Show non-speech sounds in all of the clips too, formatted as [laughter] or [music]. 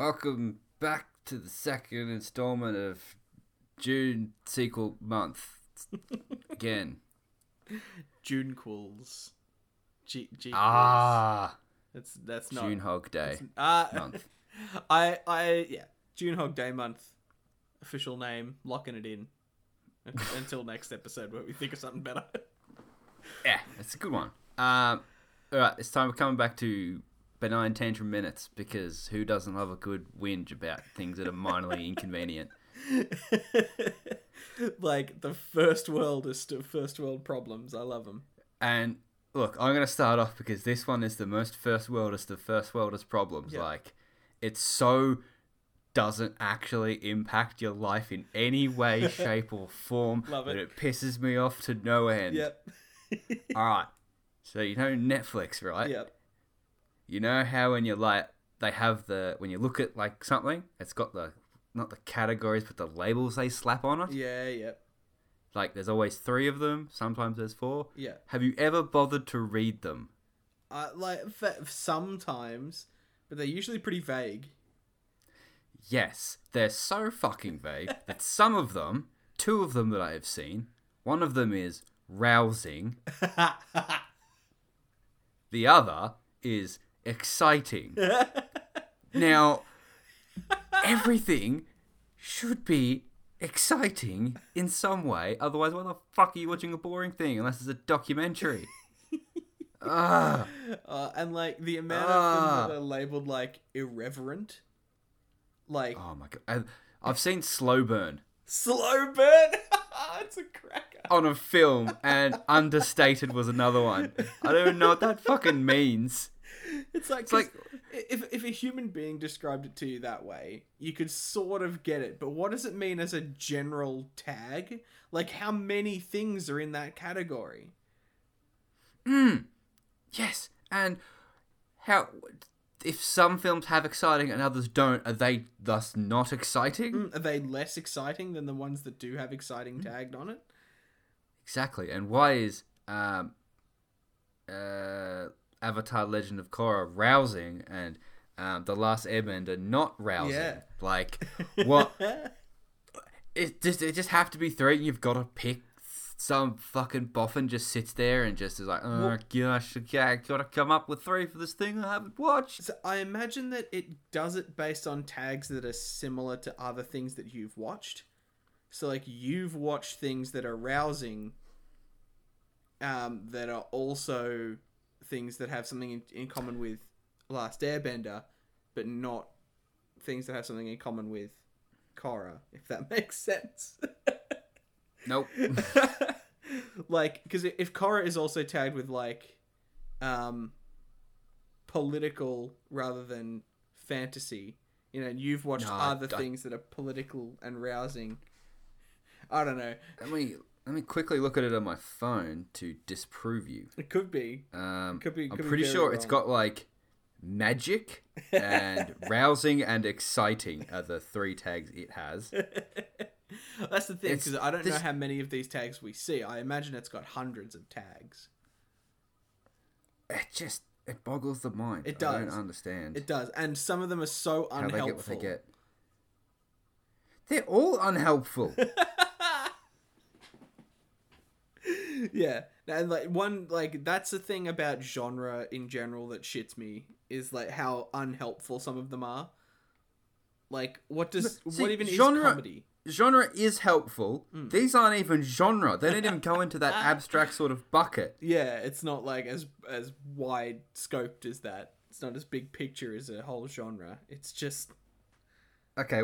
Welcome back to the second installment of June sequel month. [laughs] Again. June quills. G G Ah, That's that's not June Hog Day uh, month. [laughs] I I yeah. June Hog Day month. Official name. Locking it in. [laughs] Until next episode where we think of something better. Yeah, it's a good one. Um, all right, it's time we're coming back to benign tantrum minutes because who doesn't love a good whinge about things that are minorly [laughs] inconvenient? [laughs] like the first worldest of first world problems. I love them. And look, I'm going to start off because this one is the most first worldest of first worldest problems. Yeah. Like, it so doesn't actually impact your life in any way, [laughs] shape, or form Love that it. it pisses me off to no end. Yep. All right. So you know Netflix, right? Yep. You know how when you're like they have the when you look at like something, it's got the not the categories but the labels they slap on it. Yeah. Yep. Like there's always three of them. Sometimes there's four. Yeah. Have you ever bothered to read them? Uh, like sometimes, but they're usually pretty vague. Yes, they're so fucking vague [laughs] that some of them, two of them that I have seen, one of them is rousing, [laughs] the other is exciting. [laughs] now, everything should be exciting in some way, otherwise, why the fuck are you watching a boring thing unless it's a documentary? [laughs] Ah, Uh, and like the amount Ah. of them that are labeled like irreverent, like oh my god. I, I've seen Slow Burn slow burn. [laughs] it's a cracker. on a film, and Understated was another one. I don't even know what that fucking means. [laughs] It's like, It's like if if a human being described it to you that way, you could sort of get it. But what does it mean as a general tag? Like how many things are in that category? Yes, and how if some films have exciting and others don't, are they thus not exciting? Mm, Are they less exciting than the ones that do have exciting tagged on it? Exactly. And why is um, uh, Avatar: Legend of Korra rousing and um, The Last Airbender not rousing? Yeah. Like [laughs] what? it just it just have to be three. and You've got to pick. Some fucking boffin just sits there and just is like, oh Well- gosh, okay, I gotta come up with three for this thing I haven't watched. So I imagine that it does it based on tags that are similar to other things that you've watched. So like you've watched things that are rousing, um, that are also things that have something in, in common with Last Airbender, but not things that have something in common with Korra. If that [laughs] makes sense. Nope. [laughs] like because if Korra is also tagged with like um political rather than fantasy you know and you've watched No, other I- things that are political and rousing i don't know Let me let me quickly look at it on my phone to disprove you. it could be Um, Could be- I'm could be pretty very sure it's wrong. got like magic and [laughs] rousing and exciting are the three tags it has. [laughs] that's the thing because i don't know how many of these tags we see i imagine it's got hundreds of tags It just it boggles the mind. It does. I don't understand it does and some of them are so how unhelpful they get what they get. They're all unhelpful. [laughs] yeah and like one like that's the thing about genre in general that shits me is like how unhelpful some of them are like what does See, what even genre- is comedy genre is helpful. Mm. These aren't even genre. They don't even go into that [laughs] abstract sort of bucket. yeah it's not like as as wide scoped as that it's not as big picture as a whole genre it's just Okay,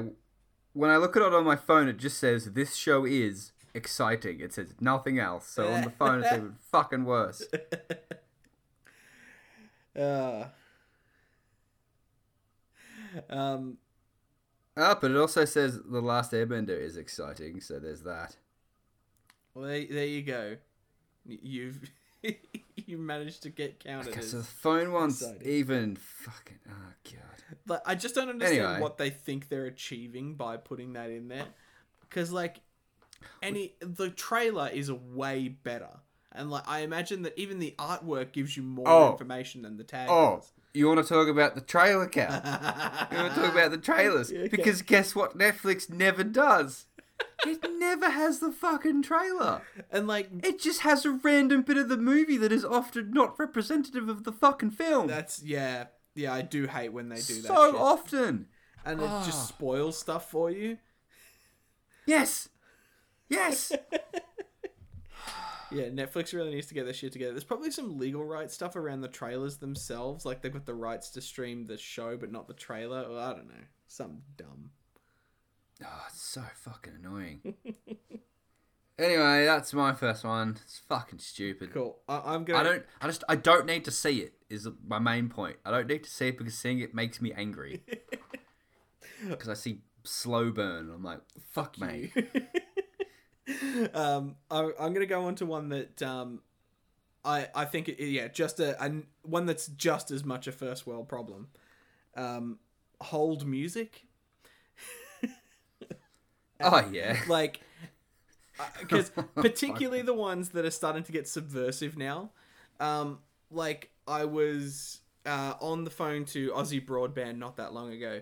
when I look at it on my phone, it just says this show is exciting. It says nothing else. So on the [laughs] phone, it's even fucking worse. [laughs] uh um Ah, but it also says the Last Airbender is exciting. So there's that. well there, there you go you've [laughs] you managed to get counted Okay, so the phone one's exciting. even fucking. Oh god. Like, I just don't understand Anyway. what they think they're achieving by putting that in there. Because, like, any the trailer is way better, and like I imagine that even the artwork gives you more Oh. information than the tag Oh, does. You want to talk about the trailer count? [laughs] You want to talk about the trailers? Yeah, okay. Because guess what? Netflix never does. It never has the fucking trailer. and like It just has a random bit of the movie that is often not representative of the fucking film. that's yeah, yeah. I do hate when they do that. so shit. often. and it Ah. just spoils stuff for you. Yes. Yes. [laughs] Yeah, Netflix really needs to get their shit together. There's probably some legal rights stuff around the trailers themselves. Like they've got the rights to stream the show, but not the trailer. Or I don't know, something dumb. Ah, oh, it's so fucking annoying. [laughs] anyway, that's my first one. It's fucking stupid. Cool. I- I'm gonna. I don't. I just. I don't need to see it. Is my main point. I don't need to see it because seeing it makes me angry. [laughs] Because I see slow burn. I'm like, fuck, mate. Um, I, I'm gonna go on to one that um, I I think it, yeah, just a, a one that's just as much a first world problem. Um, hold music. [laughs] Oh yeah. [laughs] like because particularly the ones that are starting to get subversive now um like i was uh on the phone to aussie broadband not that long ago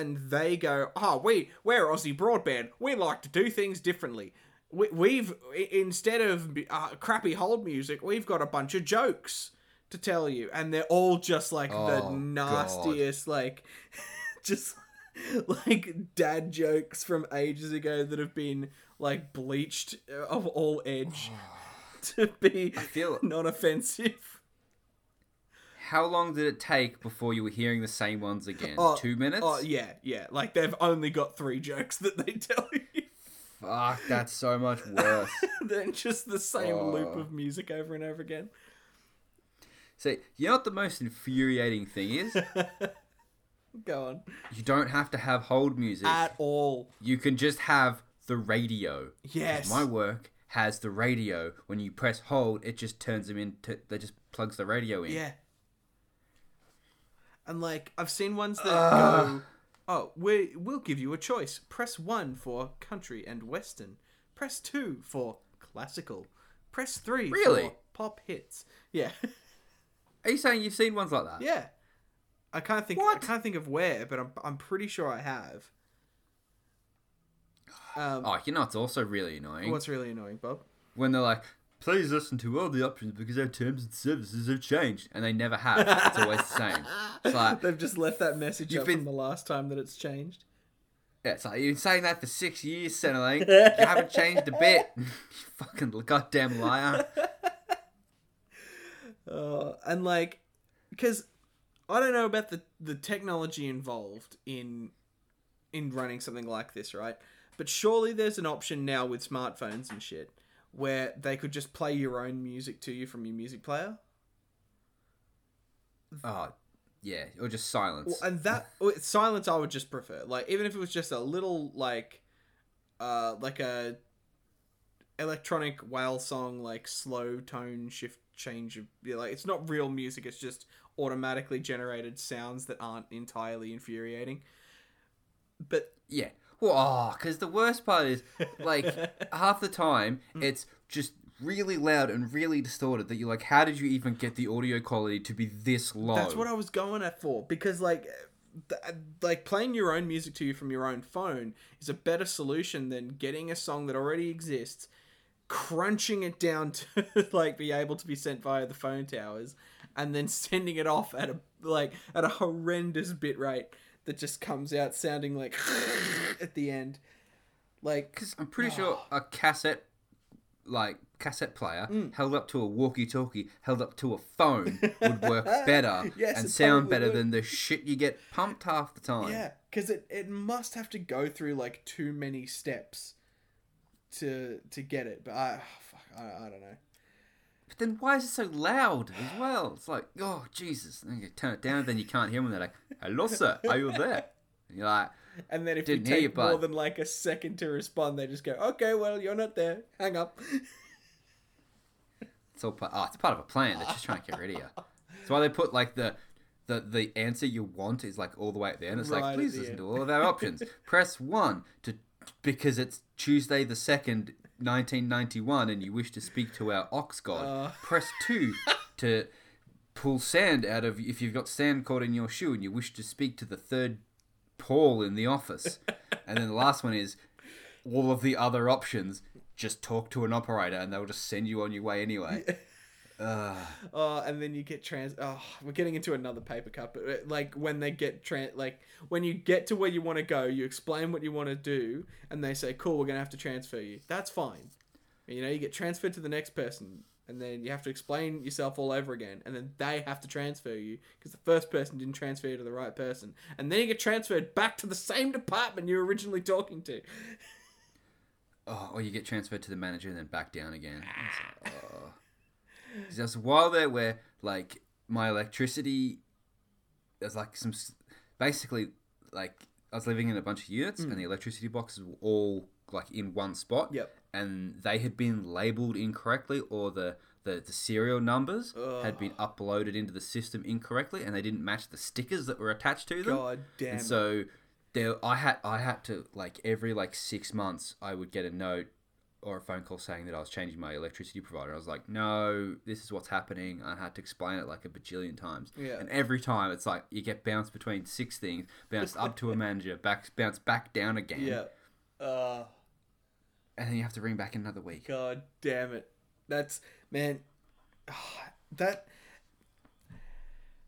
and they go oh we we're aussie broadband we like to do things differently we, we've instead of uh, crappy hold music we've got a bunch of jokes to tell you and they're all just like the Oh, nastiest like [laughs] just like dad jokes from ages ago that have been like bleached of all edge [sighs] [laughs] to be I feel. non-offensive. How long did it take before you were hearing the same ones again? Oh, Two minutes. Oh yeah, yeah. Like they've only got three jokes that they tell you, Fuck, that's so much [laughs] worse. than just the same oh. loop Oh. of music over and over again. See, you know what the most infuriating thing is? [laughs] Go on. You don't have to have hold music. At all. You can just have the radio. Yes. My work has the radio. When you press hold, it just turns them into. They just plugs the radio in. Yeah. And like I've seen ones that Ugh. go, "Oh, we we'll give you a choice. Press one for country and western. Press two for classical. Press three Really? for pop hits." Yeah, [laughs] Are you saying you've seen ones like that? yeah. I can't think. I can't think of where, but I'm I'm pretty sure I have. Um, Oh, you know it's also really annoying what's really annoying, Bob? when they're like, "Please listen to all the options because our terms and services have changed," and they never have. It's always the same. It's like, [laughs] They've just left that message You've up been- from the last time that it's changed. yeah, it's like you've been saying that for six years, Centrelink. [laughs] You haven't changed a bit. [laughs] you fucking goddamn liar. Uh, and like, because I don't know about the the technology involved in in running something like this, right? But surely there's an option now with smartphones and shit where they could just play your own music to you from your music player. Oh, yeah, or just silence. Well, and that [laughs] silence I would just prefer. Like even if it was just a little like uh like a electronic whale song like slow tone shift change of yeah, like it's not real music, it's just automatically generated sounds that aren't entirely infuriating. But Yeah. Oh, because the worst part is, like, [laughs] half the time Mm. it's just really loud and really distorted that you're like, how did you even get the audio quality to be this low? That's what I was going at for because like th- like playing your own music to you from your own phone is a better solution than getting a song that already exists crunching it down [laughs] to like be able to be sent via the phone towers and then sending it off at a like at a horrendous bit rate that just comes out sounding like [laughs] at the end like Because I'm pretty sure a cassette, like, cassette player Mm. held up to a walkie talkie, held up to a phone, would work [laughs] better [laughs] Yes, and sound better would. than the shit you get pumped half the time. Yeah, because it, it must have to go through like too many steps to to get it. But I fuck, I, I don't know. Then why is it so loud as well? It's like, oh, Jesus. And then you turn it down, then you can't hear them. They're like, hello, sir. Are you there? And you're like, And then if Didn't you take you, more than like a second to respond, they just go, "Okay, well, you're not there. Hang up." [laughs] It's all part. Oh, it's part of a plan. They're just trying to get rid of you. That's why they put like the the the answer you want is like all the way at the end. It's Right like please listen end. to all of our options. [laughs] Press one to because it's Tuesday the second, nineteen ninety one, and you wish to speak to our ox god. Uh. Press two [laughs] to pull sand out of if you've got sand caught in your shoe and you wish to speak to the third Paul in the office. [laughs] and then the last one is all of the other options. Just talk to an operator and they'll just send you on your way anyway. [sighs] Oh, and then you get trans. Oh, we're getting into another paper cut, but uh, like when they get trans, like when you get to where you want to go, you explain what you want to do, and they say, "Cool, we're gonna have to transfer you." That's fine. You know, you get transferred to the next person, and then you have to explain yourself all over again, and then they have to transfer you because the first person didn't transfer you to the right person, and then you get transferred back to the same department you were originally talking to. Oh, or you get transferred to the manager and then back down again. It's like. There's a while there where like my electricity, there's like some, basically like I was living in a bunch of units and hmm. the electricity boxes were all like in one spot. Yep. And they had been labeled incorrectly or the the, the serial numbers had been uploaded into the system incorrectly and they didn't match the stickers that were attached to them. God damn. And so there, I had I had to like every like six months I would get a note or a phone call saying that I was changing my electricity provider. I was like, no, this is what's happening. I had to explain it like a bajillion times. Yeah. And every time it's like you get bounced between six things, bounced up to a manager, [laughs] back bounced back down again, yeah. Uh, and then you have to ring back another week. God damn it. That's man [sighs] that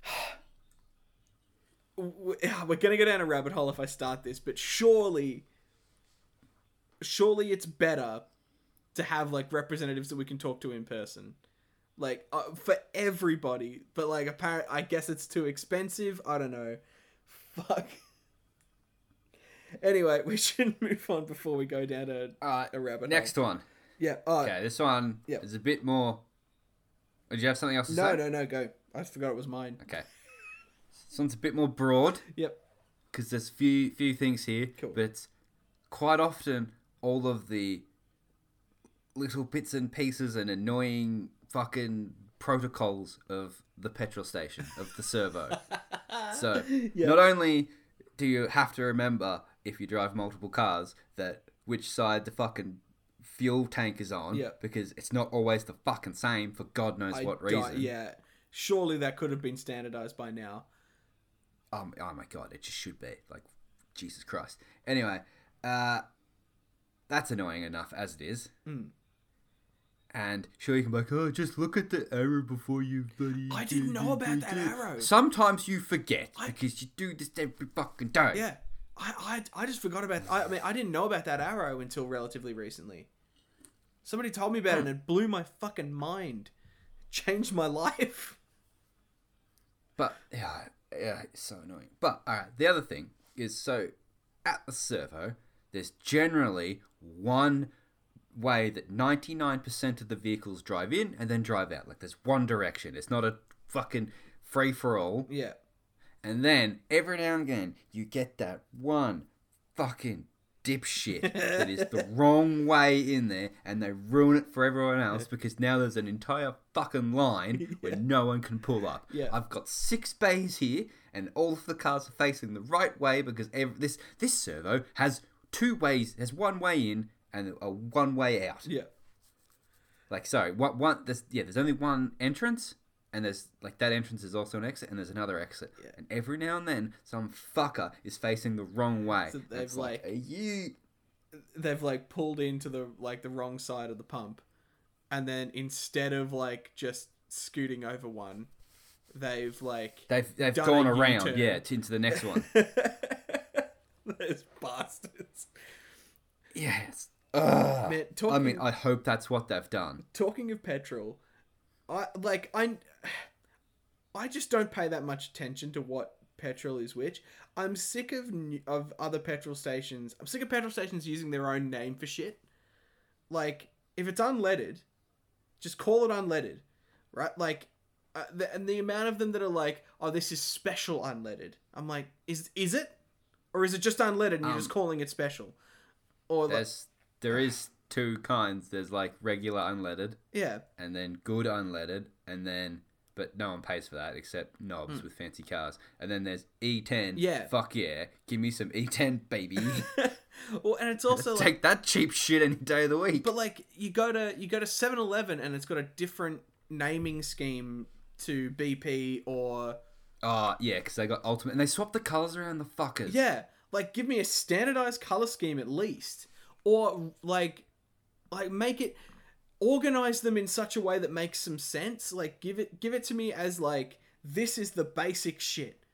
[sighs] [sighs] we're gonna go down a rabbit hole if I start this, but surely surely it's better to have like representatives that we can talk to in person. Like uh, for everybody, but like apparent I guess it's too expensive. I don't know. Fuck. Anyway, we [laughs] should move on before we go down a, All right, a rabbit next hole. one. Yeah. Oh, Okay, this one Yep. is a bit more. Did you have something else to No, say? no, no, go. I forgot it was mine. Okay. This one's a bit more broad. Yep. because there's few few things here, Cool. but it's quite often all of the little bits and pieces and annoying fucking protocols of the petrol station of the servo. [laughs] so Yeah. not only do you have to remember if you drive multiple cars that which side the fucking fuel tank is on Yeah. because it's not always the fucking same for god knows I what di- reason yeah. Surely that could have been standardized by now. Um, oh my god, it just should be like Jesus Christ. Anyway, uh, that's annoying enough as it is. Hmm. And sure, you can be like, oh, just look at the arrow before you bloody. I didn't know about that arrow. Sometimes you forget because you do this every fucking day. Yeah. I, I, I just forgot about I, I mean I didn't know about that arrow until relatively recently. Somebody told me about it and it blew my fucking mind. [laughs] Changed my life. But yeah, yeah, it's so annoying. But all right, the other thing is so at the servo, there's generally one way that 99% of the vehicles drive in and then drive out. Like there's one direction. It's not a fucking free for all. Yeah. And then every now and again, you get that one fucking dipshit that is the [laughs] wrong way in there, and they ruin it for everyone else because now there's an entire fucking line [laughs] where no one can pull up. Yeah. I've got six bays here, and all of the cars are facing the right way because every, this this servo has two ways. Has one way in and a one way out. Yeah. Like sorry, what one? There's yeah, there's only one entrance, and there's like that entrance is also an exit, and there's another exit. Yeah. And every now and then, some fucker is facing the wrong way. So they've, like, like- you? They've like pulled into the like the wrong side of the pump. And then instead of like just scooting over one, they've like They've they've gone around, U-turn. yeah, to, into the next one. [laughs] Those bastards. yes. Ugh. Man, I mean, I hope that's what they've done. talking of petrol, I like I I just don't pay that much attention to what petrol is which. I'm sick of of other petrol stations. I'm sick of petrol stations using their own name for shit. Like if it's unleaded, just call it unleaded, right? Like uh, the, and the amount of them that are like, "Oh, this is special unleaded." I'm like, "Is is it? Or is it just unleaded and you're Um, just calling it special?" Or like, There's there is two kinds. There's like regular unleaded, yeah, and then good unleaded, and then but no one pays for that except knobs with fancy cars. And then there's E10. Hmm. Yeah. Fuck yeah. Give me some E10, baby. [laughs] well, and it's also like Take that cheap shit any day of the week. But like you go to you go to 7-Eleven and it's got a different naming scheme to BP or Oh yeah, because they got ultimate and they swapped the colors around the fuckers. yeah, like give me a standardized color scheme at least, or like, like make it organize them in such a way that makes some sense. Like give it give it to me as like this is the basic shit.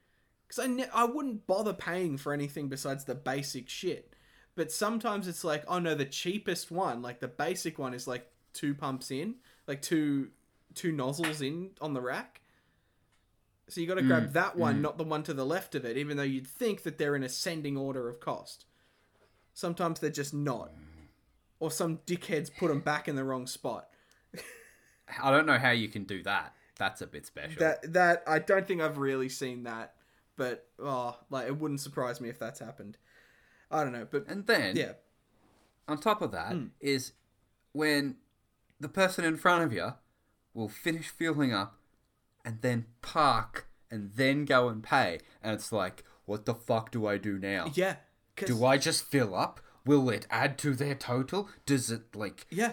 Because I ne- I wouldn't bother paying for anything besides the basic shit. But sometimes it's like, oh no, the cheapest one, like the basic one, is like two pumps in, like two two nozzles in on the rack. So you got to grab mm, that one, mm. not the one to the left of it, even though you'd think that they're in ascending order of cost. Sometimes they're just not, or some dickheads put them back in the wrong spot. I don't know how you can do that. That's a bit special. That that I don't think I've really seen that, but oh, like it wouldn't surprise me if that's happened. I don't know, but and then yeah, on top of that Hmm. is when the person in front of you will finish fueling up and then park and then go and pay and it's like what the fuck do i do now yeah, do i just fill up? Will it add to their total? Does it like yeah,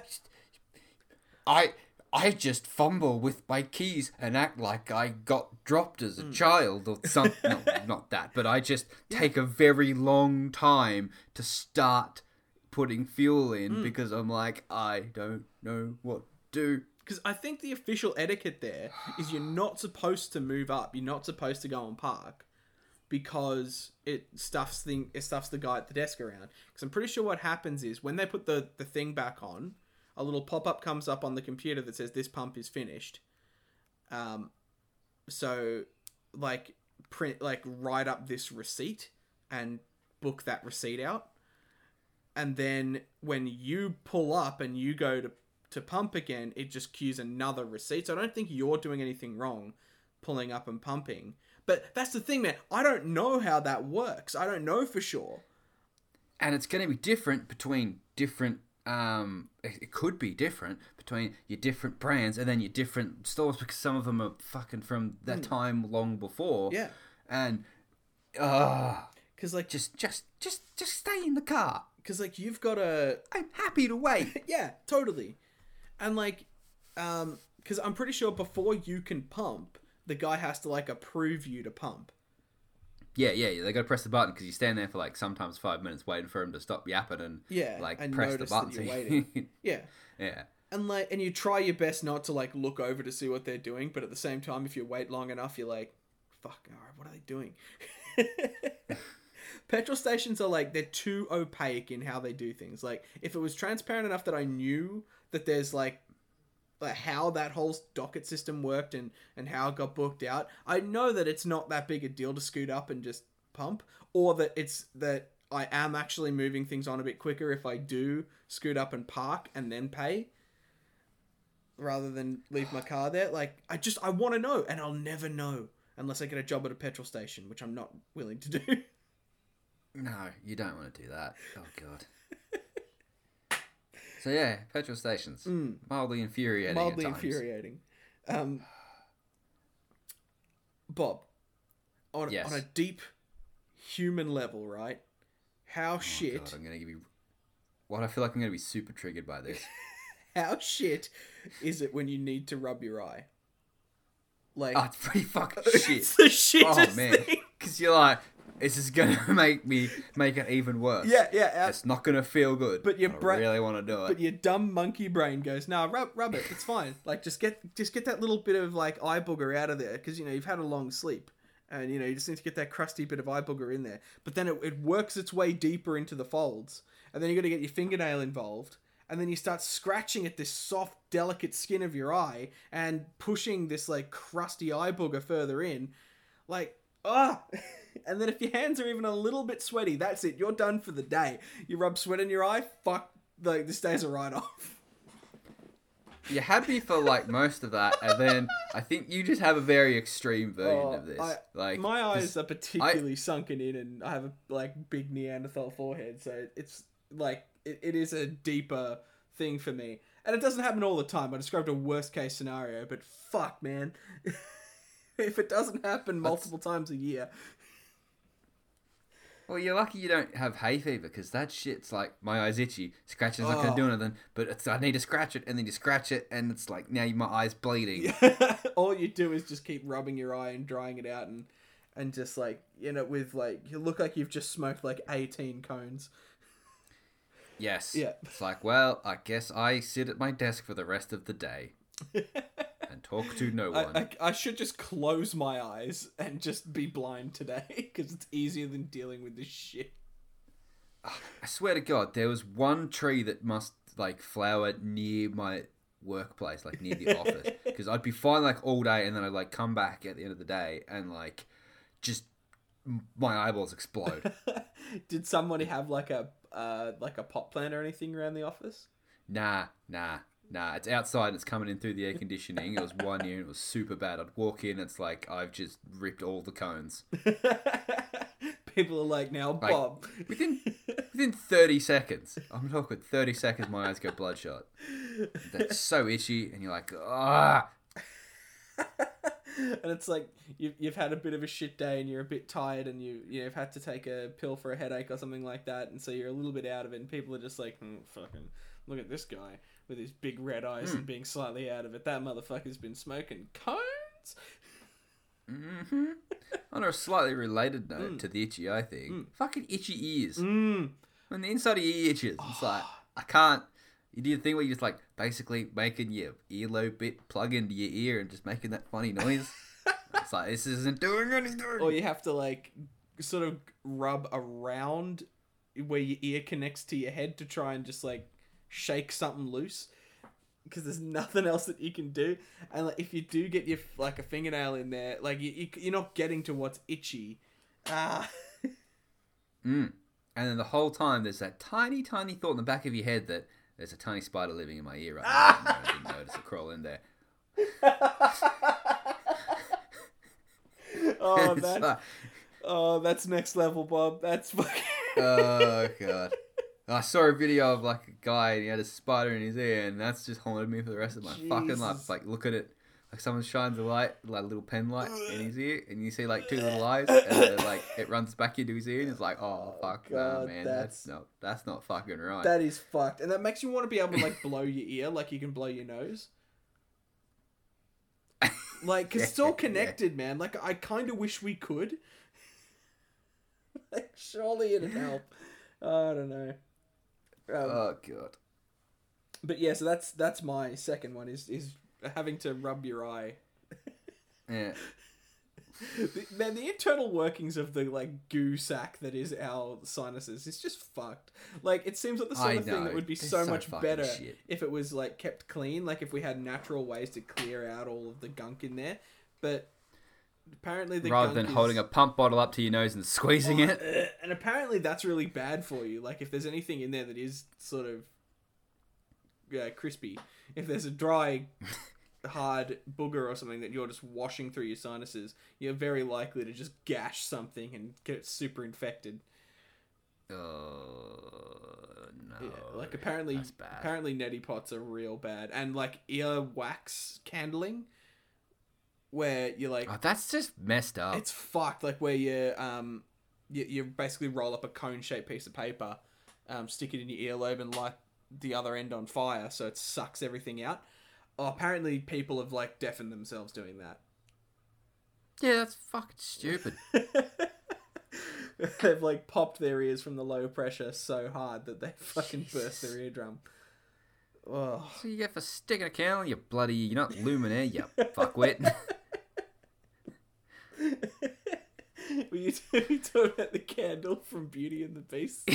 i i just fumble with my keys and act like i got dropped as a Hmm. child or something [laughs] no, not that but i just take a very long time to start putting fuel in because i'm like i don't know what to do. Because I think the official etiquette there is you're not supposed to move up. You're not supposed to go and park because it stuffs thing it stuffs the guy at the desk around. Because I'm pretty sure what happens is when they put the the thing back on, a little pop up comes up on the computer that says this pump is finished. Um, so like print like write up this receipt and book that receipt out and then when you pull up and you go to to pump again it just queues another receipt so i don't think you're doing anything wrong pulling up and pumping but that's the thing man. I don't know how that works. I don't know for sure. And it's going to be different between different um it could be different between your different brands and then your different stores because some of them are fucking from that time long before. Yeah. And uh because like just just just just stay in the car. Because like you've got a i'm happy to wait. [laughs] Yeah totally. And like um because i'm pretty sure before you can pump the guy has to like approve you to pump. Yeah yeah yeah, they gotta press the button because you stand there for like sometimes five minutes waiting for him to stop yapping and Yeah, like and press the notice that button you're waiting. [laughs] yeah. Yeah. And like and you try your best not to like look over to see what they're doing but at the same time if you wait long enough you're like fuck all right what are they doing? [laughs] Petrol stations are like they're too opaque in how they do things. Like if it was transparent enough that i knew that there's like like how that whole docket system worked and and how it got booked out i know that it's not that big a deal to scoot up and just pump or that it's that i am actually moving things on a bit quicker if i do scoot up and park and then pay rather than leave my car there. Like i just i want to know and i'll never know unless i get a job at a petrol station which i'm not willing to do. [laughs] No you don't want to do that. Oh god [laughs] so yeah petrol stations mildly infuriating Mm. mildly at times. infuriating um bob on, Yes. on a deep human level right how Oh, shit God, I'm gonna give you. What I feel like I'm gonna be super triggered by this. [laughs] how shit is it when you need to rub your eye like oh, it's pretty fucking [laughs] it's shit. the shittest Oh man, because you're like, this is gonna [laughs] make me make it even worse. yeah yeah yeah. It's not gonna feel good. But your I bra- really want to do it. but your dumb monkey brain goes, "Nah, rub rub it. It's fine. [laughs] like just get just get that little bit of like eye booger out of there because you know you've had a long sleep, and you know you just need to get that crusty bit of eye booger in there. But then it, it works its way deeper into the folds, and then you got to get your fingernail involved, and then you start scratching at this soft, delicate skin of your eye and pushing this like crusty eye booger further in, like ah. [laughs] And then if your hands are even a little bit sweaty, that's it. You're done for the day. You rub sweat in your eye, fuck, like this day's a write off. You're happy for like most of that, and then I think you just have a very extreme version Oh, of this. Oh, I- like My eyes this- are particularly sunken in, and I have a like big Neanderthal forehead, so it's like it, it is a deeper thing for me. And it doesn't happen all the time. I described a worst case scenario, but fuck, man, [laughs] if it doesn't happen multiple times a year, Well, you're lucky you don't have hay fever because that shit's like my eyes itchy. Scratching's not Oh. gonna do anything, but it's, I need to scratch it, and then you scratch it, and it's like now my eye's bleeding. [laughs] All you do is just keep rubbing your eye and drying it out, and and just like you know, with like you look like you've just smoked like eighteen cones. Yes. Yeah. It's like, well, I guess I sit at my desk for the rest of the day [laughs] and talk to no one. I, I, I should just close my eyes and just be blind today [laughs] because it's easier than dealing with this shit. I swear to God, there was one tree that must like flower near my workplace, like near the office, [laughs] because I'd be fine like all day, and then I'd like come back at the end of the day and like just my eyeballs explode. [laughs] Did somebody have like a uh, like a pot plant or anything around the office? nah, nah, nah. It's outside and it's coming in through the air conditioning. It was one year and it was super bad. I'd walk in, it's like I've just ripped all the cones [laughs] People are like, now Bob. within within thirty seconds. I'm talking thirty seconds. My eyes go bloodshot. That's so itchy, and you're like, ah. And it's like you've, you've had a bit of a shit day and you're a bit tired and you you've had to take a pill for a headache or something like that. And so you're a little bit out of it and people are just like hmm, fucking look at this guy with his big red eyes and being slightly out of it. That motherfucker's been smoking cones? Hmm On a slightly related note to the itchy eye thing, fucking itchy ears. mm. When the inside of your ear itches, it's like I can't. You do the thing where you just like basically making your earlobe bit plug into your ear and just making that funny noise. [laughs] it's like this isn't doing anything. or you have to like sort of rub around where your ear connects to your head to try and just like shake something loose because there's nothing else that you can do and like if you do get your like a fingernail in there like you, you you're not getting to what's itchy ah [laughs] Mm. And then the whole time there's that tiny, tiny thought in the back of your head that there's a tiny spider living in my ear right now. I didn't notice it crawl in there. [laughs] oh like, oh that's next level bob that's fucking oh [laughs] god. I saw a video of like a guy and he had a spider in his ear, and that's just haunted me for the rest of my fucking life. Jesus. Like, look at it, like someone shines a light, like a little pen light in his ear, and you see like two little eyes, and [coughs] like it runs back into his ear, and it's like, oh fuck, nah, God, man, that's- that's... not that's not fucking right. that is fucked and that makes you want to be able to like blow your ear like you can blow your nose like because [laughs] it's all Yeah. connected man like i kind of wish we could like [laughs] surely it'd help i don't know um, Oh god. but yeah so that's that's my second one is is having to rub your eye Yeah. The- man the internal workings of the like goo sack that is our sinuses is just fucked like it seems like the sort I of thing that would be so, so much better shit. if it was like kept clean like if we had natural ways to clear out all of the gunk in there but apparently the Rather gunk than is- holding a pump bottle up to your nose and squeezing it. [laughs] Uh, and apparently that's really bad for you like if there's anything in there that is sort of yeah, crispy if there's a dry hard booger or something that you're just washing through your sinuses you're very likely to just gash something and get super infected Oh no. yeah, like apparently apparently neti pots are real bad and like ear wax candling where you're like Oh, that's just messed up. It's fucked. Like where you um you, you basically roll up a cone shaped piece of paper, um, stick it in your earlobe and light the other end on fire so it sucks everything out. Oh, apparently people have like deafened themselves doing that. Yeah, that's fucking stupid. [laughs] They've like popped their ears from the low pressure so hard that they [laughs] fucking burst their eardrum. Oh. So you get for sticking a candle, you bloody, you're not luminaire, you fuckwit. [laughs] Were you, were you talking about the candle from Beauty and the Beast?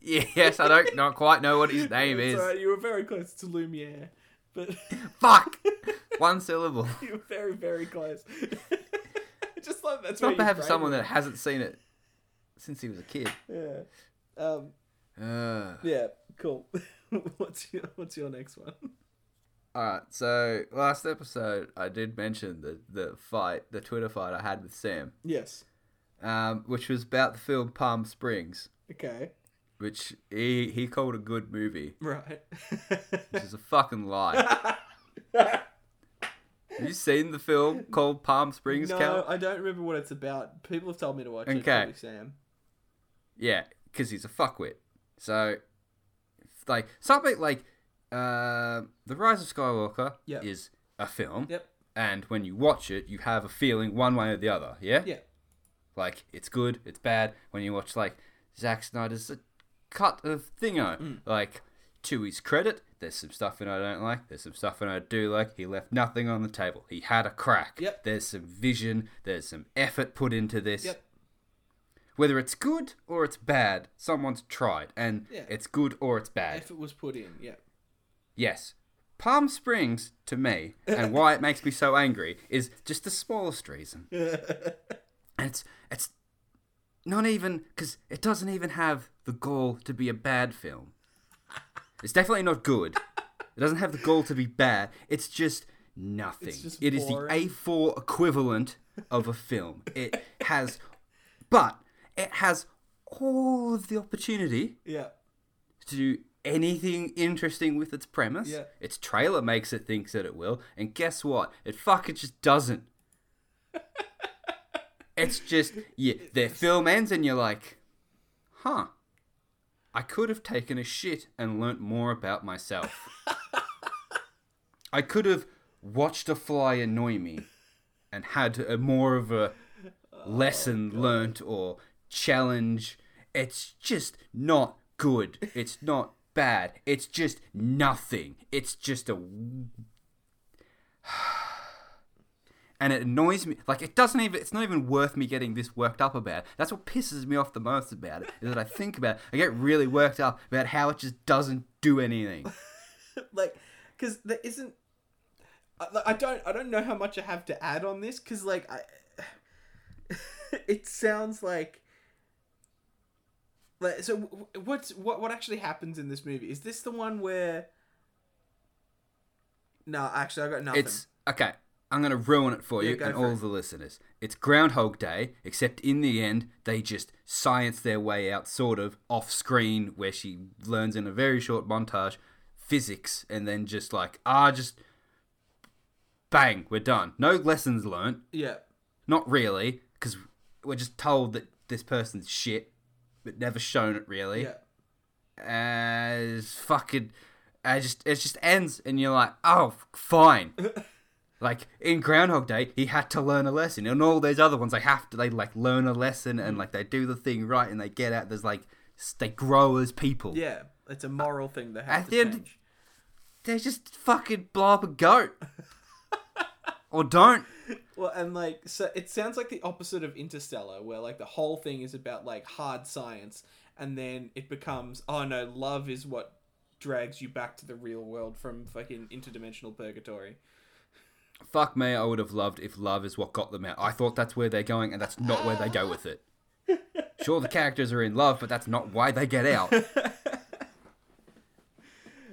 yes, I don't not quite know what his name is. alright, you were very close to Lumiere, but Fuck! [laughs] One syllable. You're very, very close. [laughs] Just like that's It's not bad for someone that hasn't seen it since he was a kid. Yeah. Um. Uh, Yeah. Cool. [laughs] what's your What's your next one? Alright, so last episode I did mention the, the fight, the Twitter fight I had with Sam, Yes. um, which was about the film Palm Springs, Okay. Which he, he called a good movie, Right. which is a fucking lie. [laughs] Have you seen the film called Palm Springs, no, Cal? I don't remember what it's about. People have told me to watch it. Okay. Sam. Yeah, because he's a fuckwit. So, like something like uh, the Rise of Skywalker Yep. is a film, Yep. and when you watch it, you have a feeling one way or the other. Yeah, Yeah. like it's good, it's bad. When you watch like Zack Snyder's cut of Thingo, Mm. like to his credit, there's some stuff in I don't like. There's some stuff in I do like. He left nothing on the table. He had a crack. Yep. There's some vision. There's some effort put into this. Yep. Whether it's good or it's bad, someone's tried, and Yeah. it's good or it's bad. Effort was put in. Yeah. Yes. Palm Springs, to me, and why it makes me so angry, is just the smallest reason. And [laughs] it's it's not even because it doesn't even have the goal to be a bad film. It's definitely not good. It doesn't have the goal to be bad. It's just nothing. It's just It is the. A4 equivalent of a film. It has, but it has all of the opportunity Yeah. to do anything interesting with its premise. Yeah. Its trailer makes it think that it will, and guess what? It fucking just doesn't. [laughs] it's just yeah, the film ends and you're like, huh. I could have taken a shit and learnt more about myself. I could have watched a fly annoy me and had a more of a lesson oh, learnt or challenge. It's just not good. It's not bad. It's just nothing. It's just a. [sighs] [sighs] And it annoys me. Like, it doesn't even. It's not even worth me getting this worked up about. That's what pisses me off the most about it. Is that I think about it. I get really worked up about how it just doesn't do anything. [laughs] like because there isn't I, I don't i don't know how much i have to add on this because like i [laughs] it sounds like like so what's what what actually happens in this movie is this the one where no actually i got nothing It's okay. I'm gonna ruin it for Yeah, you and for all it. the listeners. It's Groundhog Day, except in the end they just science their way out, sort of off screen, where she learns in a very short montage physics, and then just like ah, just bang, we're done. No lessons learnt. yeah Not really, because we're just told that this person's shit, but never shown it really yeah as fucking I just it just ends and you're like, oh fine. [laughs] like in Groundhog Day, he had to learn a lesson. And all those other ones they have to they like learn a lesson and mm. like they do the thing right and they get out there's like they grow as people. yeah it's a moral thing that At has the to end- change They just fucking blow up a goat. [laughs] or don't. Well, and like, so it sounds like the opposite of Interstellar, where like the whole thing is about like hard science, and then it becomes, oh no, love is what drags you back to the real world from fucking interdimensional purgatory. Fuck me, I would have loved if love is what got them out. I thought that's where they're going, and that's not where they go with it. [laughs] Sure, the characters are in love, but that's not why they get out. [laughs]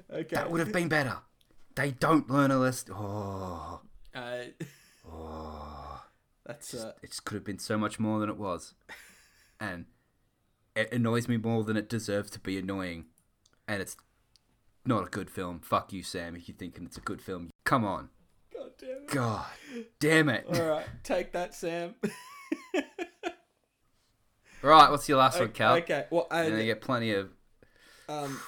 Okay. That would have been better. They don't learn a lesson. Oh, Uh, [laughs] that's uh, it just could have been so much more than it was, and it annoys me more than it deserves to be annoying, and it's not a good film. Fuck you, Sam. If you're thinking it's a good film, come on. God damn it. God damn it. All right, take that, Sam. [laughs] Right, what's your last one, Cal? Okay. Well, And and, you get plenty of. um,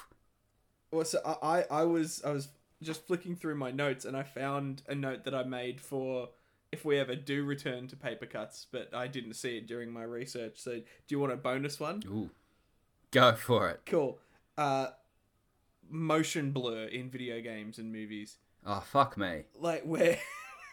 well, so I, I I was I was just flicking through my notes and I found a note that I made for if we ever do return to paper cuts, but I didn't see it during my research. So, do you want a bonus one? Ooh, go for it. Cool. Uh, motion blur in video games and movies, Oh fuck me. like where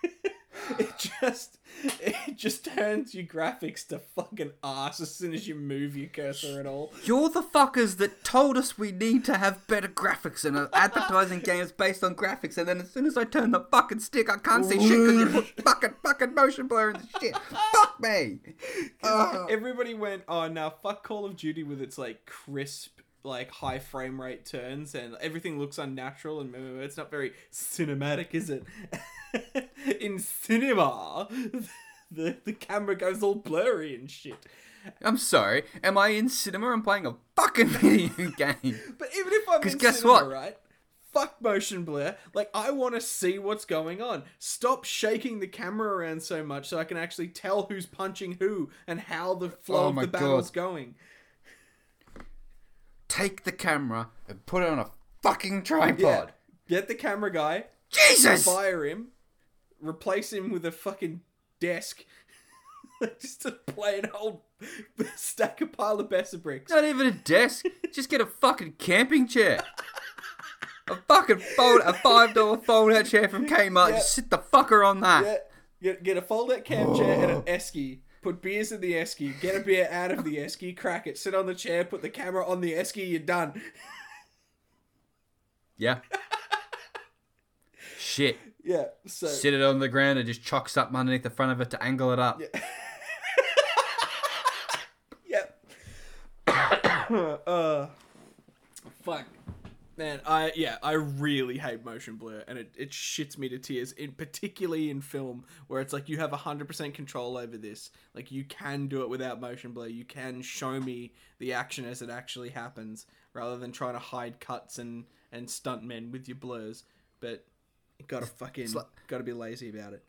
[laughs] it just it just turns your graphics to fucking ass as soon as you move your cursor at all. You're the fuckers that told us we need to have better graphics and are advertising games based on graphics, and then as soon as I turn the fucking stick, I can't see shit because you put fucking fucking motion blur in the shit. Fuck me. [laughs] Ugh. Everybody went, oh, now fuck Call of Duty with its like crisp, like high frame rate turns, and everything looks unnatural and it's not very cinematic, is it? [laughs] In cinema, [laughs] the the camera goes all blurry and shit. I'm sorry. Am I in cinema? I'm playing a fucking [laughs] video game. But even if I'm in guess cinema, what? right? Fuck motion blur. Like I want to see what's going on. Stop shaking the camera around so much so I can actually tell who's punching who and how the flow Oh of the battle's God. going. Take the camera and put it on a fucking tripod. Get the camera guy, Jesus! fire him, replace him with a fucking desk, [laughs] just to play an old [laughs] stack a pile of Besser bricks. Not even a desk. Just get a fucking camping chair. A fucking fold, a five dollar fold out chair from Kmart. Just sit the fucker on that. Get, get, get a fold out cam chair and an [sighs] esky. Put beers in the esky. Get a beer out of the esky. Crack it. Sit on the chair. Put the camera on the esky. You're done. Yeah. Shit. Yeah. So Sit it on the ground and just chuck something underneath the front of it to angle it up. Yeah. [laughs] Yep. [coughs] uh, fuck. Man, I yeah, I really hate motion blur, and it, it shits me to tears. In particularly in film, where it's like you have hundred percent control over this. Like you can do it without motion blur. You can show me the action as it actually happens, rather than trying to hide cuts and and stuntmen with your blurs. But you gotta fucking like- gotta be lazy about it.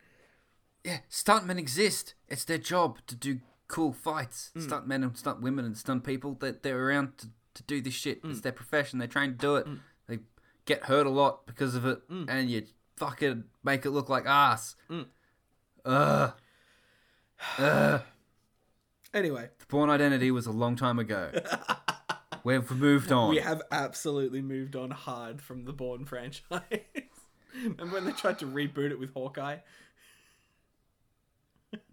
Yeah, stuntmen exist. It's their job to do cool fights. Mm. Stuntmen and stunt women and stunt people that they're around to, to do this shit. Mm. It's their profession. They're trained to do it. They get hurt a lot because of it, Mm. and you fucking make it look like ass. Ugh. Ugh. Anyway, The Bourne Identity was a long time ago. [laughs] We've moved on. We have absolutely moved on hard from the Bourne franchise. [laughs] Remember when they tried to reboot it with Hawkeye?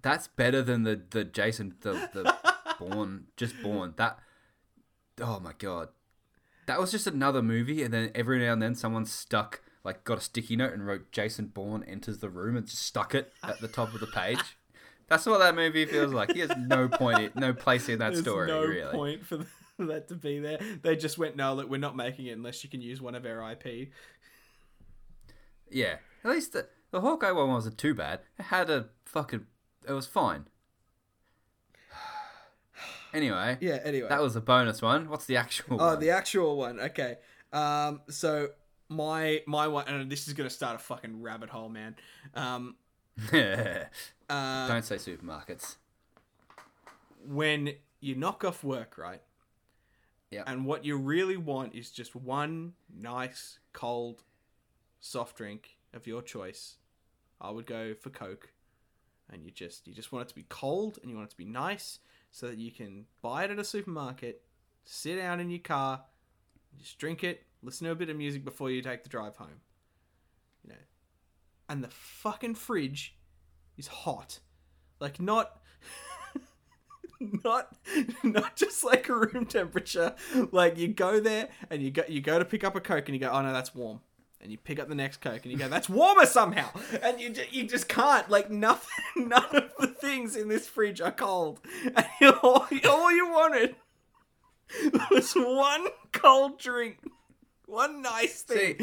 That's better than the the Jason the the [laughs] Bourne just Bourne. That oh my god, that was just another movie, and then every now and then someone stuck like got a sticky note and wrote Jason Bourne enters the room and just stuck it at the top of the page. [laughs] That's what that movie feels like. He has no point, in, no place in that There's story. no really, point for [laughs] that to be there. They just went, no, look, we're not making it unless you can use one of our IP. yeah. At least the the Hawkeye one wasn't too bad. It had a fucking, it was fine. Anyway, Yeah, anyway. that was a bonus one. What's the actual oh, one? the actual one. Okay. Um, so my my one, and this is gonna start a fucking rabbit hole, man. Um, [laughs] uh, Don't say supermarkets. when you knock off work, right? Yeah. And what you really want is just one nice cold soft drink of your choice. I would go for Coke. And you just you just want it to be cold and you want it to be nice so that you can buy it at a supermarket, sit down in your car, just drink it, listen to a bit of music before you take the drive home. You know. And the fucking fridge is hot. Like not [laughs] not not just like room temperature. Like you go there and you go you go to pick up a coke and you go, oh no, that's warm. And you pick up the next coke and you go, that's warmer somehow. And you ju- you just can't. Like nothing, [laughs] none of the things in this fridge are cold. And [laughs] all, all you wanted was one cold drink, one nice thing.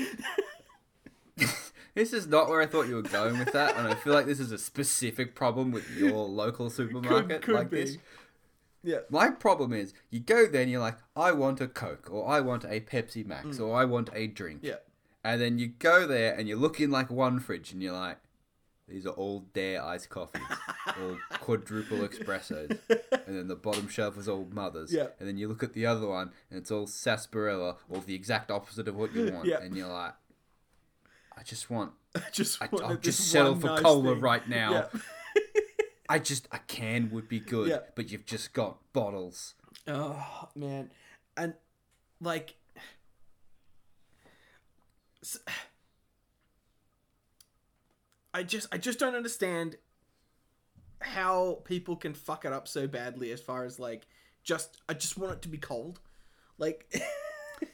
See, [laughs] this is not where I thought you were going with that, and I feel like this is a specific problem with your local supermarket could like be. this. yeah, My problem is you go there and you're like, I want a Coke, or I want a Pepsi Max, or I want a drink. Mm. yeah. And then you go there and you look in like one fridge and you're like, these are all Dare iced coffees, all [laughs] quadruple espressos. And then the bottom shelf is all Mothers. Yeah. And then you look at the other one and it's all sarsaparilla, or the exact opposite of what you [laughs] want. Yeah. And you're like, I just want, [laughs] I just I, I'll just settle for nice cola thing. right now. Yeah. I just, a can would be good, Yeah. but you've just got bottles. Oh man, and like, [sighs] I just I just don't understand how people can fuck it up so badly. As far as like, just I just want it to be cold, like [laughs]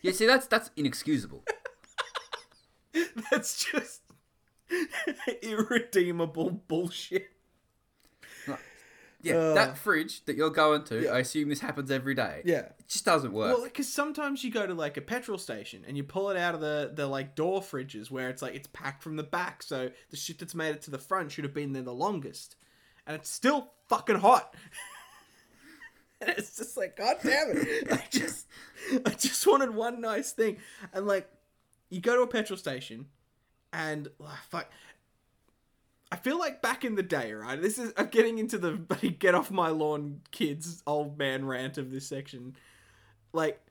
Yeah, see, that's that's inexcusable. [laughs] that's just [laughs] irredeemable bullshit. Yeah, Uh. that fridge that you're going to, I assume this happens every day. Yeah. It just doesn't work. Well, because sometimes you go to like a petrol station and you pull it out of the the like door fridges where it's like it's packed from the back, so the shit that's made it to the front should have been there the longest, and it's still fucking hot. [laughs] and it's just like, god damn it! [laughs] I just, I just wanted one nice thing, and like, you go to a petrol station, and oh, fuck. I feel like back in the day, right? This is I'm getting into the [laughs] get off my lawn kids old man rant of this section. Like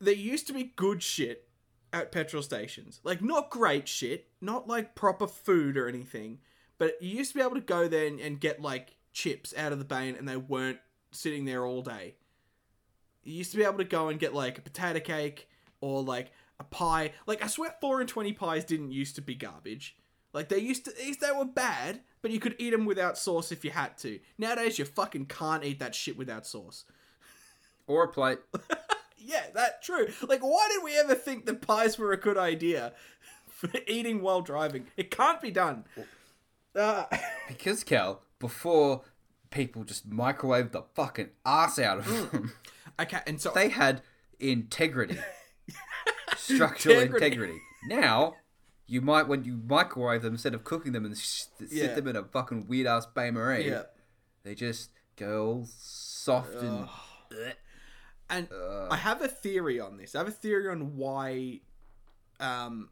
there used to be good shit at petrol stations. Like not great shit, not like proper food or anything, but you used to be able to go there and, and get like chips out of the bin and they weren't sitting there all day. You used to be able to go and get like a potato cake or like a pie. Like I swear 4 and 20 pies didn't used to be garbage. Like they used to they were bad, but you could eat them without sauce if you had to. Nowadays you fucking can't eat that shit without sauce. [laughs] Or a plate. [laughs] Yeah, that true. Like, why did we ever think that pies were a good idea [laughs] for eating while driving? It can't be done. Uh, Because, Cal, before people just microwaved the fucking ass out of them, okay, and so they had integrity. Structural Integrity. integrity. Now, you might, when you microwave them, instead of cooking them and sh- sit Yeah. them in a fucking weird ass bain marie, yeah, they just go all soft and. and Uh. I have a theory on this. I have a theory on why, um,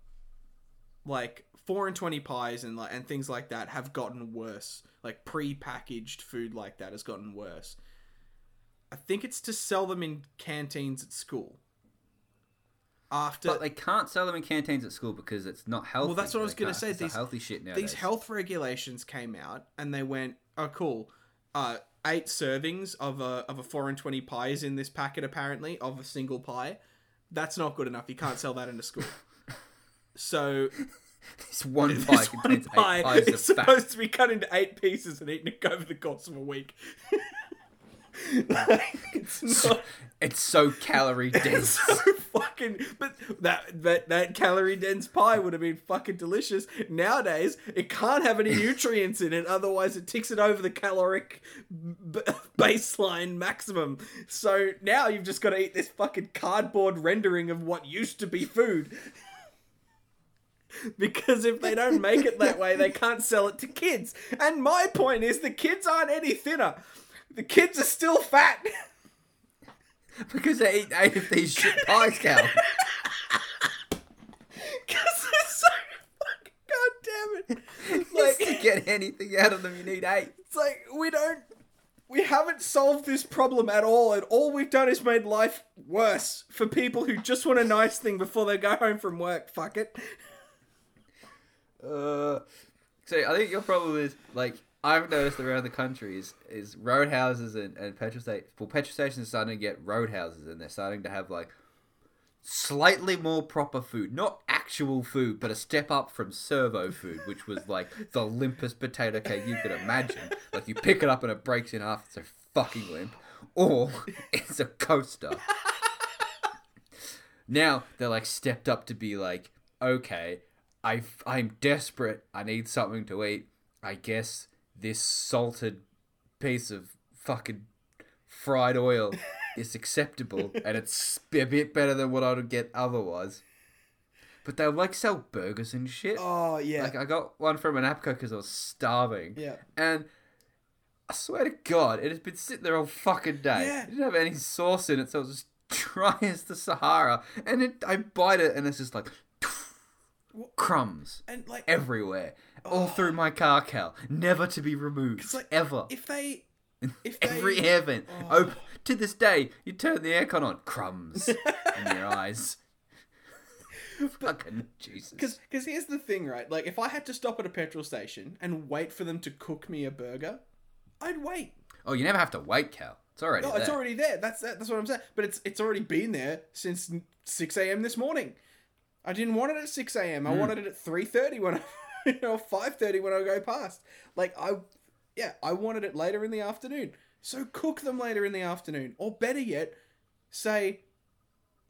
like four and twenty pies and like and things like that have gotten worse. Like pre-packaged food like that has gotten worse. I think it's to sell them in canteens at school. After But they can't sell them in canteens at school because it's not healthy. Well, that's what I was gonna say, It's the these- healthy shit nowadays. these health regulations came out and they went, oh cool, uh, eight servings of a of a four and twenty pies in this packet apparently of a single pie. That's not good enough. You can't sell that in a school. So [laughs] This one pie this one contains pie eight pies is of fat. supposed to be cut into eight pieces and eaten over the course of a week. [laughs] like, it's not [laughs] It's so calorie dense. so fucking but that that that calorie dense pie would have been fucking delicious. Nowadays it can't have any [laughs] nutrients in it otherwise it ticks it over the caloric b- [laughs] baseline maximum. So now you've just got to eat this fucking cardboard rendering of what used to be food. [laughs] Because if they don't make it that way they can't sell it to kids. And my point is the kids aren't any thinner. The kids are still fat [laughs] because they eat eight of these shit pies, Cal. [laughs] Because it's so fucking. God damn it. Like, to get anything out of them, you need eight. it's like, we don't. We haven't solved this problem at all, and all we've done is made life worse for people who just want a nice thing before they go home from work. Fuck it. Uh, so I think your problem is like I've noticed around the country is, is roadhouses and, and petrol stations. Well, petrol stations are starting to get roadhouses, and they're starting to have like slightly more proper food, not actual food, but a step up from servo food, which was like the limpest potato cake you could imagine. Like you pick it up and it breaks in half. It's so fucking limp, or it's a coaster. now they're like stepped up to be like, okay, I I'm desperate. I need something to eat. I guess this salted piece of fucking fried oil [laughs] is acceptable, and it's a bit better than what I would get otherwise. But they'll like sell burgers and shit. Oh, yeah. Like I got one from an Apco because I was starving. Yeah. And I swear to God, it has been sitting there all fucking day. Yeah. It didn't have any sauce in it, so it was just [laughs] dry as the Sahara. And it, I bite it, and it's just like crumbs and, like, everywhere, all through my car, Cal, never to be removed, like, ever. if they. If [laughs] they. Every air vent. Oh. Op- to this day, you turn the aircon on, crumbs [laughs] in your eyes. Fucking Jesus. Because here's the thing, right? Like, if I had to stop at a petrol station and wait for them to cook me a burger, I'd wait. Oh, you never have to wait, Cal. It's already No, there. it's already there. That's that, that's what I'm saying. But it's it's already been there since six a.m. this morning. I didn't want it at six a.m. I Hmm. wanted it at three thirty when I, [laughs] you know, five thirty when I go past. Like I, yeah, I wanted it later in the afternoon. So cook them later in the afternoon, or better yet, say,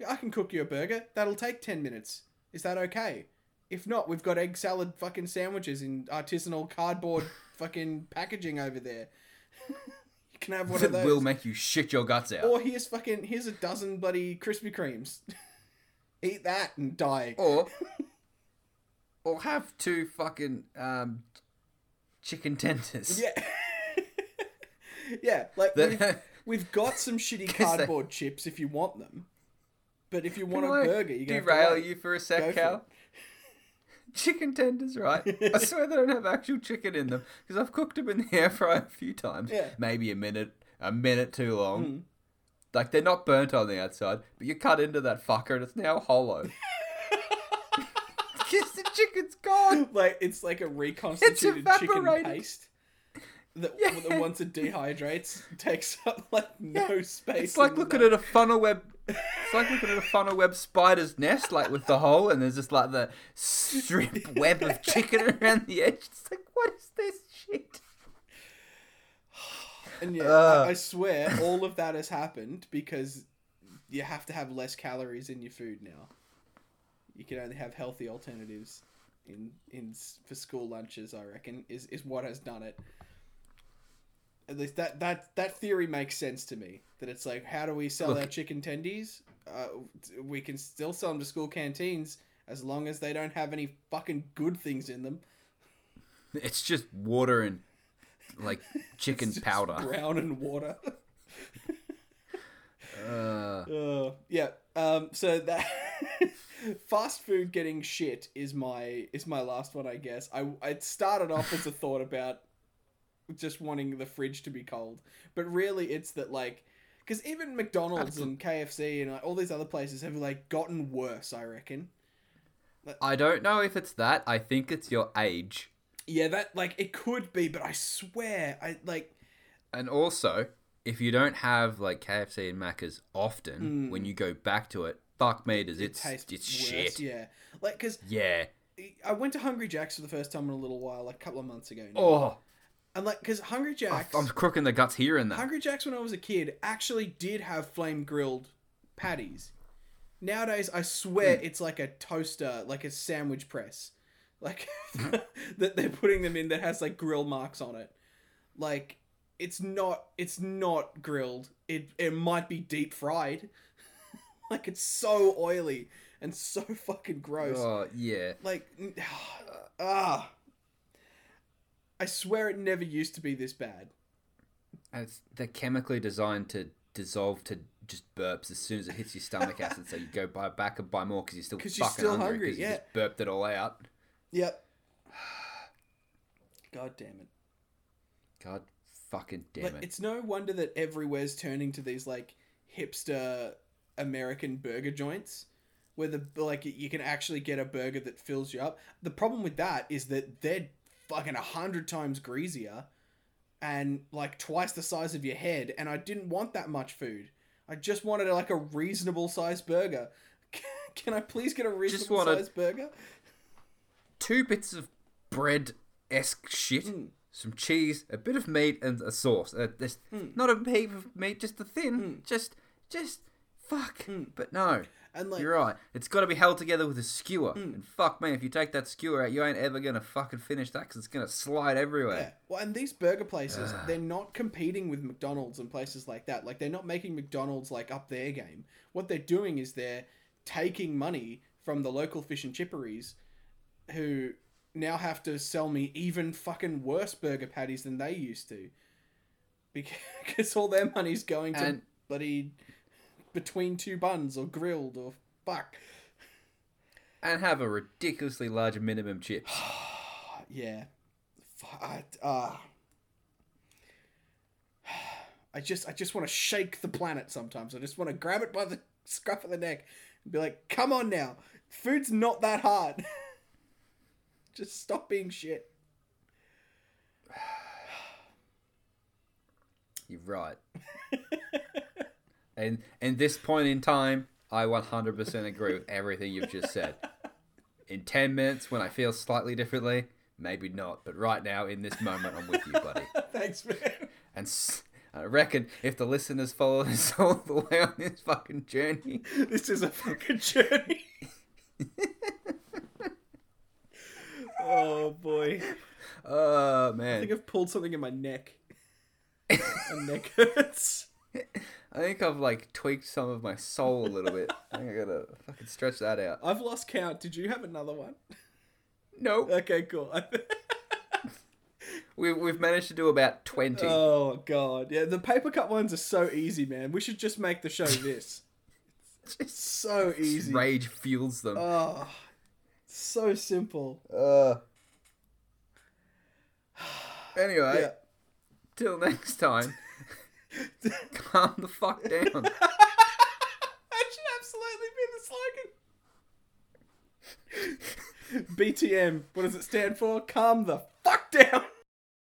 I can cook you a burger. That'll take ten minutes. Is that okay? If not, we've got egg salad fucking sandwiches in artisanal cardboard [laughs] fucking packaging over there. [laughs] you can have one of those. will make you shit your guts out. Or here's fucking here's a dozen bloody Krispy Kremes. Eat that and die. or or have two fucking um, chicken tenders. Yeah. [laughs] yeah, like The- we've, [laughs] we've got some shitty 'Cause they- cardboard chips if you want them. But if you want a I burger, you gonna have to derail you for a sec, Cal. [laughs] Chicken tenders, right? I swear they don't have actual chicken in them because I've cooked them in the air fryer a few times. Yeah. Maybe a minute, a minute too long. Mm. Like they're not burnt on the outside, but you cut into that fucker and it's now hollow. Chicken's gone. [laughs] like it's like a reconstituted chicken paste that, [laughs] Yeah. once it dehydrates takes up like no space. It's like the looking at a funnel web. [laughs] It's like looking at a funnel web spider's nest, like with the hole, and there's just like the strip web of chicken around the edge. It's like, what is this shit? [sighs] And yeah, Ugh. I, I swear all of that has happened because you have to have less calories in your food now. You can only have healthy alternatives in in for school lunches. I reckon is is what has done it. At least that that that theory makes sense to me. That it's like, how do we sell Look. our chicken tendies? Uh, we can still sell them to school canteens as long as they don't have any fucking good things in them. It's just water and like [laughs] chicken powder. brown and water. [laughs] Uh, Uh, yeah. Um. So that [laughs] fast food getting shit is my is my last one, I guess. I it started off as a [laughs] thought about just wanting the fridge to be cold, but really it's that like because even McDonald's and KFC and like, all these other places have like gotten worse. I reckon. I don't know if it's that. I think it's your age, Yeah, that like it could be, but I swear, I like and also if you don't have like KFC and Macca's often, when mm. you go back to it, fuck me, does it, taste it's worse. shit. Yeah, like because Yeah. I went to Hungry Jack's for the first time in a little while, like a couple of months ago. Now. Oh, And like, because Hungry oh, Jack's, I'm crooking the guts here and that. Hungry Jack's when I was a kid actually did have flame grilled patties. Nowadays, I swear mm. it's like a toaster, like a sandwich press, like [laughs] that they're putting them in that has like grill marks on it. Like it's not, it's not grilled. It it might be deep fried. [laughs] like it's so oily and so fucking gross Oh yeah. like [sighs] ah i swear it never used to be this bad it's they're chemically designed to dissolve to just burps as soon as it hits your stomach acid. So you go buy back and buy more because you're still 'Cause you're still hungry. yeah. You just burped it all out. yep [sighs] god damn it God fucking damn like it. it's no wonder that everywhere's turning to these like hipster american burger joints where the like you can actually get a burger that fills you up the problem with that is that they're fucking a hundred times greasier and like twice the size of your head and i didn't want that much food i just wanted like a reasonable sized burger [laughs] can i please get a reasonable sized burger Two bits of bread esque shit. Mm. Some cheese, a bit of meat, and a sauce. Uh, this, Mm. Not a heap of meat, just the thin. Just, just fuck. But no, and like you're right. It's got to be held together with a skewer. Mm. And fuck me, if you take that skewer out, you ain't ever gonna fucking finish that because it's gonna slide everywhere. Yeah. Well, and these burger places, [sighs] they're not competing with McDonald's and places like that. Like, they're not making McDonald's like up their game. What they're doing is they're taking money from the local fish and chipperies who now have to sell me even fucking worse burger patties than they used to. [laughs] Because all their money's going to And- bloody between two buns or grilled or fuck. And have a ridiculously large minimum chips. [sighs] Yeah. I, uh, I just I just want to shake the planet sometimes. I just want to grab it by the [laughs] scruff of the neck and be like, "Come on now. Food's not that hard. [laughs] just stop being shit." You're right. [laughs] and and this point in time, I 100% agree with everything you've just said. In 10 minutes, when I feel slightly differently, maybe not. But right now, in this moment, I'm with you, buddy. [laughs] Thanks, man. And s- I reckon if the listeners follow us [laughs] all the way on this fucking journey, [laughs] This is a fucking journey. oh boy. oh man. I think I've pulled something in my neck. my neck hurts. I think I've like tweaked some of my soul a little bit. I think I gotta fucking stretch that out. I've lost count. Did you have another one? Nope. Okay, cool. [laughs] We've, we've managed to do about 20. oh god, yeah. The paper cut ones are so easy, man. We should just make the show [laughs] this. It's so easy. Rage fuels them. Oh, so simple. Uh. Anyway, Yeah. till [laughs] next time. [laughs] Calm the fuck down. [laughs] That should absolutely be the slogan. [laughs] BTM. What does it stand for? Calm the fuck down.